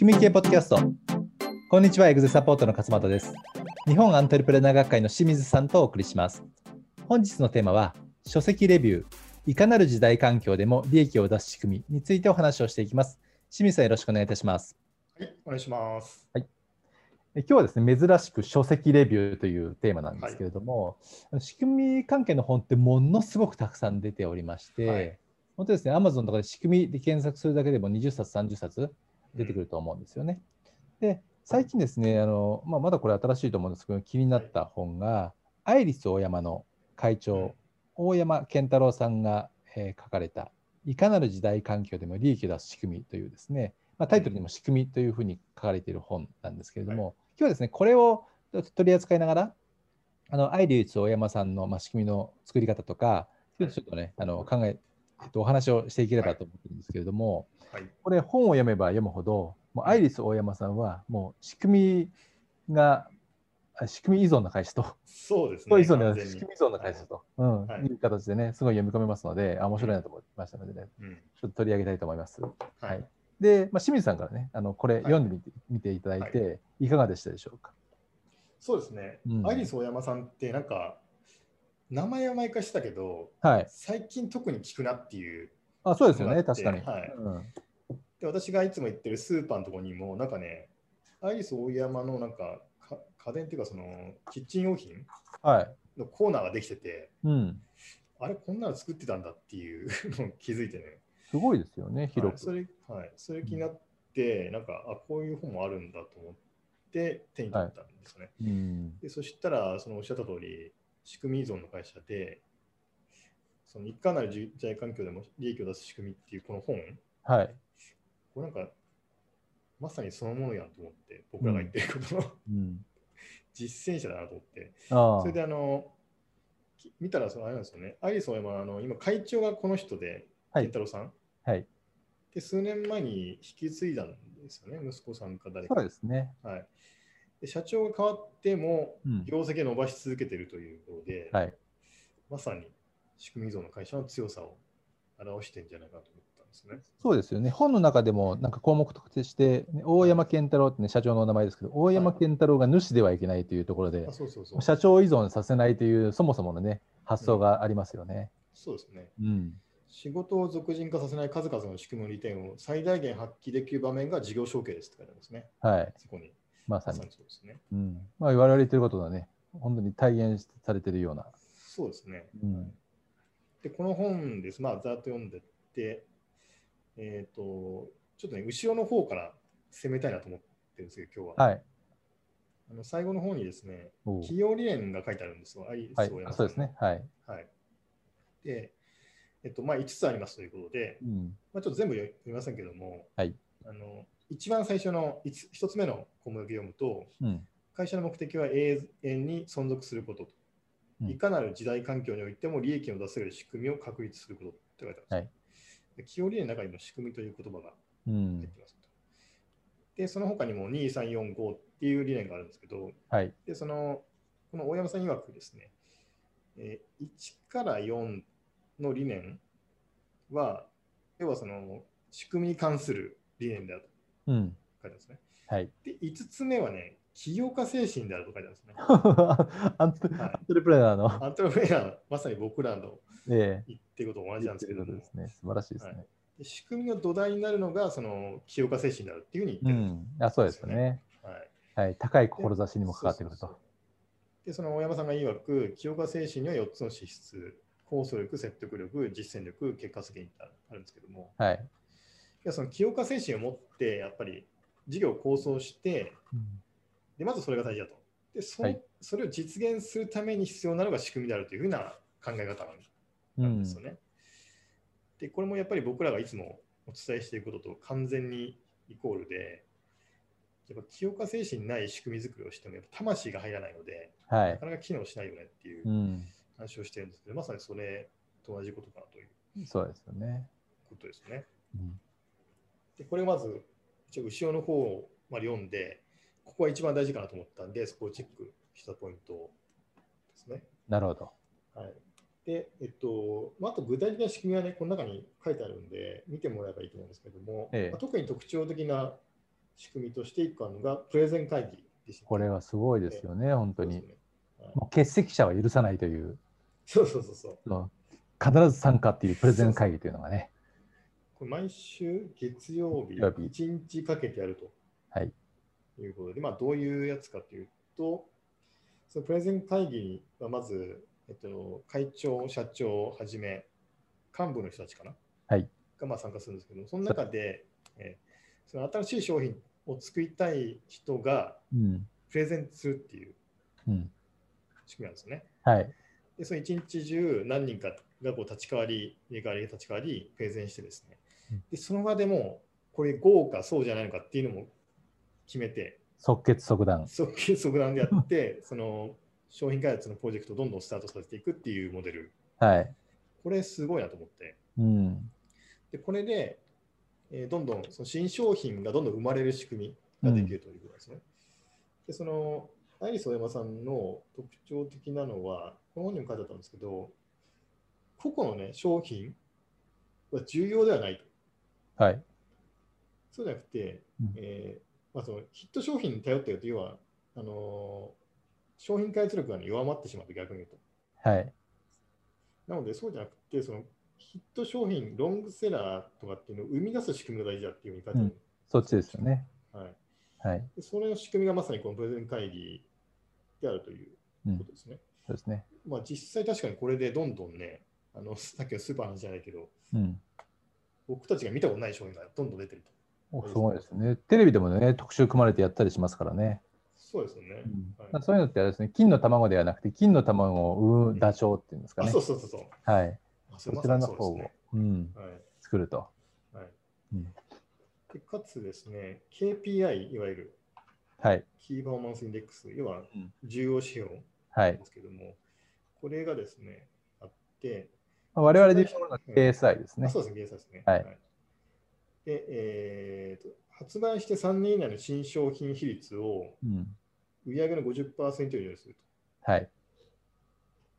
組み系ポッドキャスト。こんにちは、エグゼサポートの勝又です。日本アントレプレナー学会の清水さんとお送りします。本日のテーマは、書籍レビュー、いかなる時代環境でも利益を出す仕組みについてお話をしていきます。清水さん、よろしくお願いいたします。はい、お願いします。え今日はですね、珍しく書籍レビューというテーマなんですけれども、仕組み関係の本ってものすごくたくさん出ておりまして、はい本当ですね、Amazon とかで仕組みで検索するだけでも20冊、30冊出てくると思うんですよね。で、最近ですね、あのまあ、まだこれ新しいと思うんですけど、気になった本が、アイリスオーヤマの会長、大山健太郎さんが、えー書かれた、いかなる時代環境でも利益を出す仕組みというですね、まあ、タイトルにも仕組みというふうに書かれている本なんですけれども、今日はですね、これを取り扱いながら、あのアイリス大山さんの、まあ、仕組みの作り方とか、ちょっとね、あの考え、えっと、お話をしていければと思ってるんですけれども、はい、これ本を読めば読むほど、もうアイリス大山さんはもう仕組みが、あ仕組み依存の会社と、そうですね。そう依存仕組み依存の会社と、うん。はい。い、う形でね、すごい読み込めますので、あ面白いなと思いましたのでね、うん。ちょっと取り上げたいと思います。ははい。い。で、まあ、清水さんからね、あのこれ読んでみて,、見ていただいて、いかがでしたでしょうか？そうですね。うん。アイリス大山さんって、なんか、名前は毎回してたけど、はい。最近特に聞くなっていう。あ、そうですよね、確かに。はいうんで、私がいつも行ってるスーパーのところにも、なんかね、アイリス大山のなんかか家電っていうか、そのキッチン用品はい。のコーナーができてて、うん。あれ、こんなの作ってたんだっていう のを気づいてね。すごいですよね、はい広く。それはい、それ気になって、なんか、あ、こういう本もあるんだと思って手に取ったんですよね。うん。でそしたら、そのおっしゃった通り、仕組み依存の会社で、そのいかなる時代環境でも利益を出す仕組みっていうこの本、はい。これなんか、まさにそのものやんと思って、僕らが言ってることの、うん。実践者だなと思って、それであの、き見たらそのあれなんですよね、アイリスオーヤマあの今、会長がこの人で、はい健太郎さん。はい。で、数年前に引き継いだんですよね、息子さんか誰か。そうですね。はい、で社長が変わってもうん、業績を伸ばし続けているということで、はい。まさに仕組み依存の会社の強さを表してるんじゃないかと思ったんですね。そうですよね。本の中でも、なんか項目として、ね大山健太郎ってね、社長のお名前ですけど、大山健太郎が主ではいけないというところであ、そうそうそう。社長依存させないという、そもそものね、発想がありますよね。そうですね。うん。仕事を俗人化させない数々の仕組みの利点を最大限発揮できる場面が事業承継ですって書いてあるんですね。はい。そこに。まさに。そうですね。うん。まあ、我々言ってることがね、本当に体現されてるような。そうですね。うん。で、この本です。まあ、ざっと読んでって、えっ、と、ちょっとね、後ろの方から攻めたいなと思ってるんですけど、今日は。はい。あの最後の方にですね、企業理念が書いてあるんですよ。はいそうですね。はい。はい。で、えっと、まあ、5つありますということで、うん。まあ、ちょっと全部読みませんけども、はいあの一番最初の 1, つ目の項目を読むと、うん。会社の目的は永遠に存続することと、うんいかなる時代環境においても利益を出せる仕組みを確立することって書いてあるんですよ。で企業理念の中にも仕組みという言葉がうん入って。ますと。で、その他にも2、3、4、5っていう理念があるんですけど、はい。で、その、この大山さん曰くですね、えー1から4の理念は、要はその仕組みに関する理念であるとうん。書いてあるんですね。はい。で、5つ目はね、起業家精神であると書いてあるんですね。アントレプレナーの、アントレプレナー、まさに僕らのええ言ってることと同じなんですけどもですね。素晴らしいですね。で仕組みの土台になるのが、その起業家精神であるっていうふうにう言ってるんです。ん。あ、そうですよね。はいはい。高い志にも関わってくると。で、その大山さんが曰く、起業家精神には4つの資質、構想力、説得力、実践力、結果責任ってあるんですけども、はい。いやその起業家精神を持って、やっぱり事業を構想して、うんでまずそれが大事だと。でそ,、はいそれを実現するために必要なのが仕組みであるというふうな考え方うんなんですよね。で、これもやっぱり僕らがいつもお伝えしていることと完全にイコールで、やっぱ清家精神ない仕組み作りをしてもやっぱ魂が入らないので、はいなか。なか機能しないよねっていううん話をしてるんですけど、まさにそれと同じことかなというそうですよね。ことですね。うんで、これをまず、一応後ろの方まで読んで、ここが一番大事かなと思ったんで、そこをチェックしたポイントですね。なるほど。はい。で、えっと、まあ、あと具体的な仕組みはね、この中に書いてあるんで、見てもらえばいいと思うんですけども、ええまあ特に特徴的な仕組みとして1個あるのがプレゼン会議でした。これはすごいですよね、本当にもう欠席者は許さないという、そうそうそうそう。必ず参加っていうプレゼン会議というのがね。これ毎週月曜日、日1日かけてやるとはい。いうことで、まあ、どういうやつかというと、そのプレゼン会議はまず、えっと、会長、社長をはじめ、幹部の人たちかな、はいがまあ参加するんですけども、その中で、えーその新しい商品を作りたい人がうん。プレゼンするっていううん。仕組みなんですよね。はい。で、その一日中何人かがこう立ち替わり、入れ替わり、立ち替わり、プレゼンしてですねうん。で、その場でも、これ豪かそうじゃないのかっていうのも決めて、即決即断。即決即断でやって、その商品開発のプロジェクトをどんどんスタートさせていくっていうモデル。はい。これすごいなと思って。うん。で、これで、えーどんどんその新商品がどんどん生まれる仕組みができるということですね。で、その、アイリスオーヤマさんの特徴的なのは、この本にも書いてあったんですけど、個々のね、商品は重要ではないと。はい。そうじゃなくて、うんえーまあ、そのヒット商品に頼っているというのは、あのー商品開発力がね弱まってしまうと逆に言うと。はい。なので、そうじゃなくて、そのヒット商品、ロングセラーとかっていうのを生み出す仕組みが大事だっていうふうに書いてある、そっちですよね。はいはい。で。それの仕組みがまさにこのプレゼン会議であるといううんこ。とですね。そうですね。まあ、実際確かにこれでどんどんね、あの さっきのスーパーの話じゃないけど、うん。僕たちが見たことない商品がどんどん出てると。おすごいですね。テレビでもね、特集組まれてやったりしますからね。そうですよね。はいまあそういうのってあれですね、金の卵ではなくて、金の卵を産むダチョウっていうんですかあね。そうそうそうそう。はい。あそちらの方を、うん、はい作ると。はいうんでかつですね、KPI、いわゆるはい。 Key Performance Index、要はうん重要指標はいで。すけども、これがですね、あって、まあ我々で言うの KSI ですね。あそうですね、 KSI ですね。はいで、えーと、発売して3年以内の新商品比率をうん。売上の50%以上にするはい。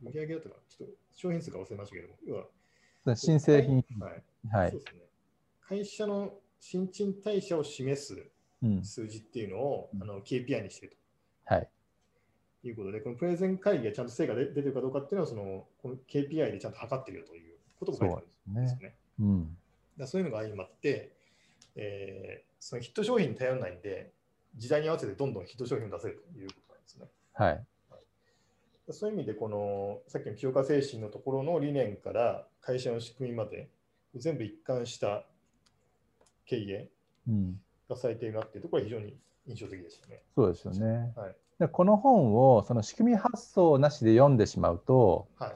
と。売上だったかなちょっと商品数か忘れましたけども、要は、新製品。はいはいそう。ですね。会社の新陳代謝を示すうん。数字っていうのを、うんあの KPI にしているはい。ということで、このプレゼン会議がちゃんと成果で出てるかどうかっていうのは、そのこの KPI でちゃんと測ってるよということも書いてあるんですよね。うん。だからそういうのが相まって、えーそのヒット商品に頼らないんで、時代に合わせてどんどんヒット商品を出せるということなんですね。はい。そういう意味で、このさっきの清川精神のところの理念から会社の仕組みまで全部一貫した経営うん。がされているなっていうところは非常に印象的でしたね。そうですよね。はいでこの本をその仕組み発想なしで読んでしまうと、はい。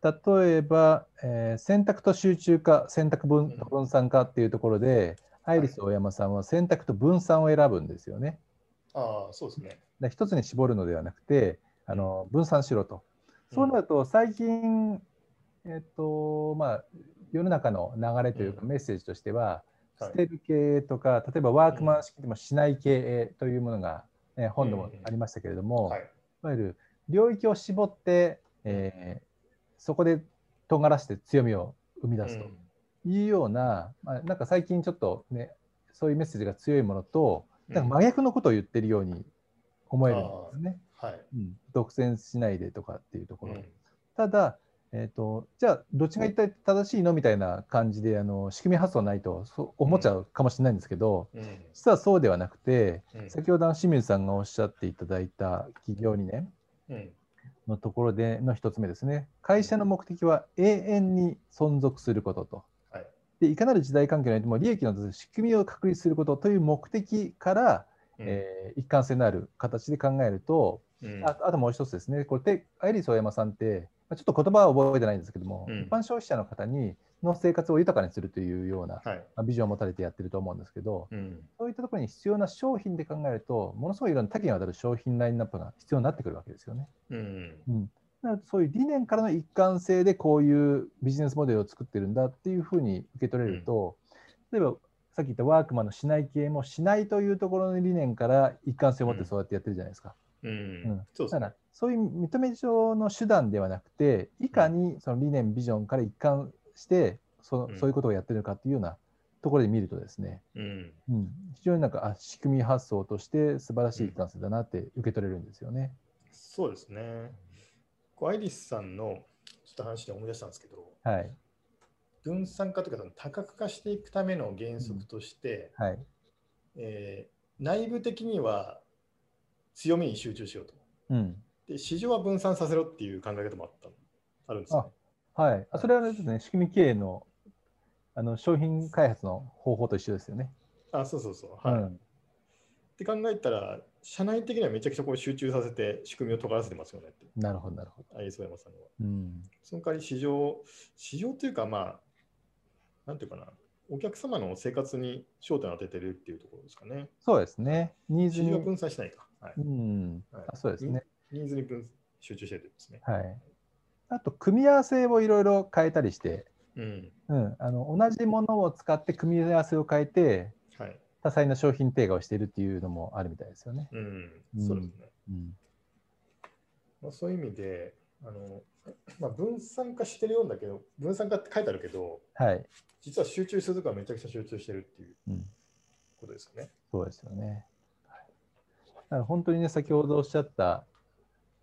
例えば、えー選択と集中化、選択分うん分散化っていうところで、アイリス大山さんは選択と分散を選ぶんですよね。ああ、そうですね。で一つに絞るのではなくて、あの分散しろと。そうなると、最近、えっと、まあ、世の中の流れというか、うメッセージとしては、はい捨てる経営とか、例えばワークマン式でもしない経営というものが、えー本でもありましたけれども、はい。いわゆる領域を絞って、えーそこで尖らして強みを生み出すというような、まあ、なんか最近ちょっとね、そういうメッセージが強いものと、うんなんか真逆のことを言ってるように思えるんですよね。はい。うん、独占しないでとかっていうところ。うんただ、えーと、じゃあ、どっちが一体正しいの？みたいな感じであの仕組み発想ないとそう思っちゃうかもしれないんですけど、うん。実はそうではなくて、うん。先ほどの清水さんがおっしゃっていただいた企業理念うん。のところでの一つ目ですね。会社の目的は永遠に存続することと。はい。でいかなる時代環境においても利益の仕組みを確立することという目的から、うん。えー一貫性のある形で考えると、うん。ああともう一つですね、これて、アイリスオーヤマさんって、まあちょっと言葉は覚えてないんですけども、うん一般消費者の方にの生活を豊かにするというようなはい。まあビジョンを持たれてやってると思うんですけど、うんそういったところに必要な商品で考えると、ものすごいいろんな多岐にわたる商品ラインナップが必要になってくるわけですよね。うんうん、そういう理念からの一貫性でこういうビジネスモデルを作ってるんだっていうふうに受け取れると、例えばさっき言ったワークマンのしない系もしないというところの理念から一貫性を持ってそうやってやってるじゃないですか。うんうんそうですねだからそういう認め上の手段ではなくて、いかにその理念、ビジョンから一貫してそうんそういうことをやってるかっていうようなところで見るとですね、うん。うん、非常になんかあ仕組み発想として素晴らしい一貫性だなって受け取れるんですよね。そうですね。こうアイリスさんのちょっと話で思い出したんですけど、はい。分散化というか多角化していくための原則として、はい。えー内部的には強みに集中しようと。うん。で市場は分散させろっていう考え方もあったあるんですよね。はい。あそれはですね、仕組み経営のあの商品開発の方法と一緒ですよね。あ、そうそうそう。はい。っうん。て考えたら、社内的にはめちゃくちゃこう集中させて仕組みを尖らせてますよねって、なるほど、なるほど。アイソヤマさんは。うん。その代わり市場、市場というか、まあ、なんていうかな、お客様の生活に焦点を当ててるっていうところですかね。そうですね。ニーズに。分散しないか。はいうん。はいあそうですね。ニーズに分集中してるんですね。はい。あと、組み合わせをいろいろ変えたりして、うん。うん、あの同じものを使って組み合わせを変えて、はい。多彩な商品定価をしているっていうのもあるみたいですよね。うんうん。そうですね。うん。まあ、そういう意味で、あのまあ、分散化してるようだけど、分散化って書いてあるけど、はい。実は集中するとこはめちゃくちゃ集中してるっていううん。ことですよね。そうですよね。はいだから本当にね、先ほどおっしゃった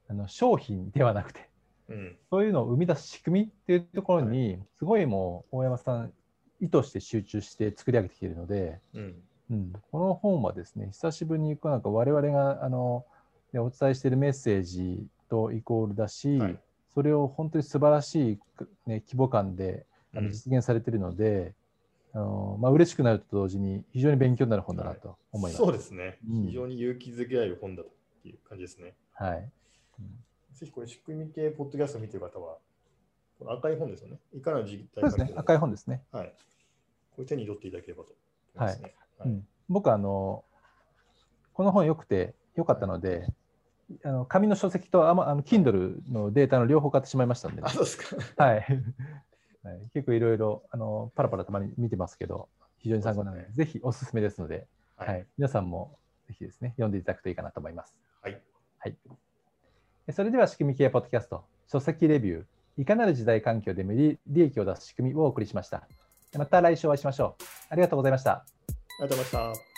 あの商品ではなくて、うん。そういうのを生み出す仕組みっていうところに、すごいもう大山さん、意図して集中して作り上げてきているので、うん。うん、この本はですね、久しぶりにこうなんか我々があの、ね、お伝えしているメッセージとイコールだし、はいそれを本当に素晴らしい、ね、規模感であのうん実現されているので、あのまあ嬉しくなると同時に非常に勉強になる本だなと思います。そうですね、うん非常に勇気づけられる本だという感じですね。はい。ぜひこれ、仕組み系ポッドキャストを見ている方は、この赤い本ですよね。いかなる実そうですね、赤い本ですね。はい。これ手に取っていただければと思いますね。はいうん、僕あの、この本良くて良かったので、あの紙の書籍とあまあの Kindle のデータの両方買ってしまいましたんで、あ、そうですか。はい、はい、結構いろいろあのパラパラたまに見てますけど、非常に参考なので、そうぜひおすすめですので、ははいい。皆さんもぜひですね、読んでいただくといいかなと思います。はい。はい、それでは仕組み系ポッドキャスト、書籍レビュー、いかなる時代環境でも利利益を出す仕組みをお送りしました。また来週お会いしましょう。ありがとうございました。ありがとうございました。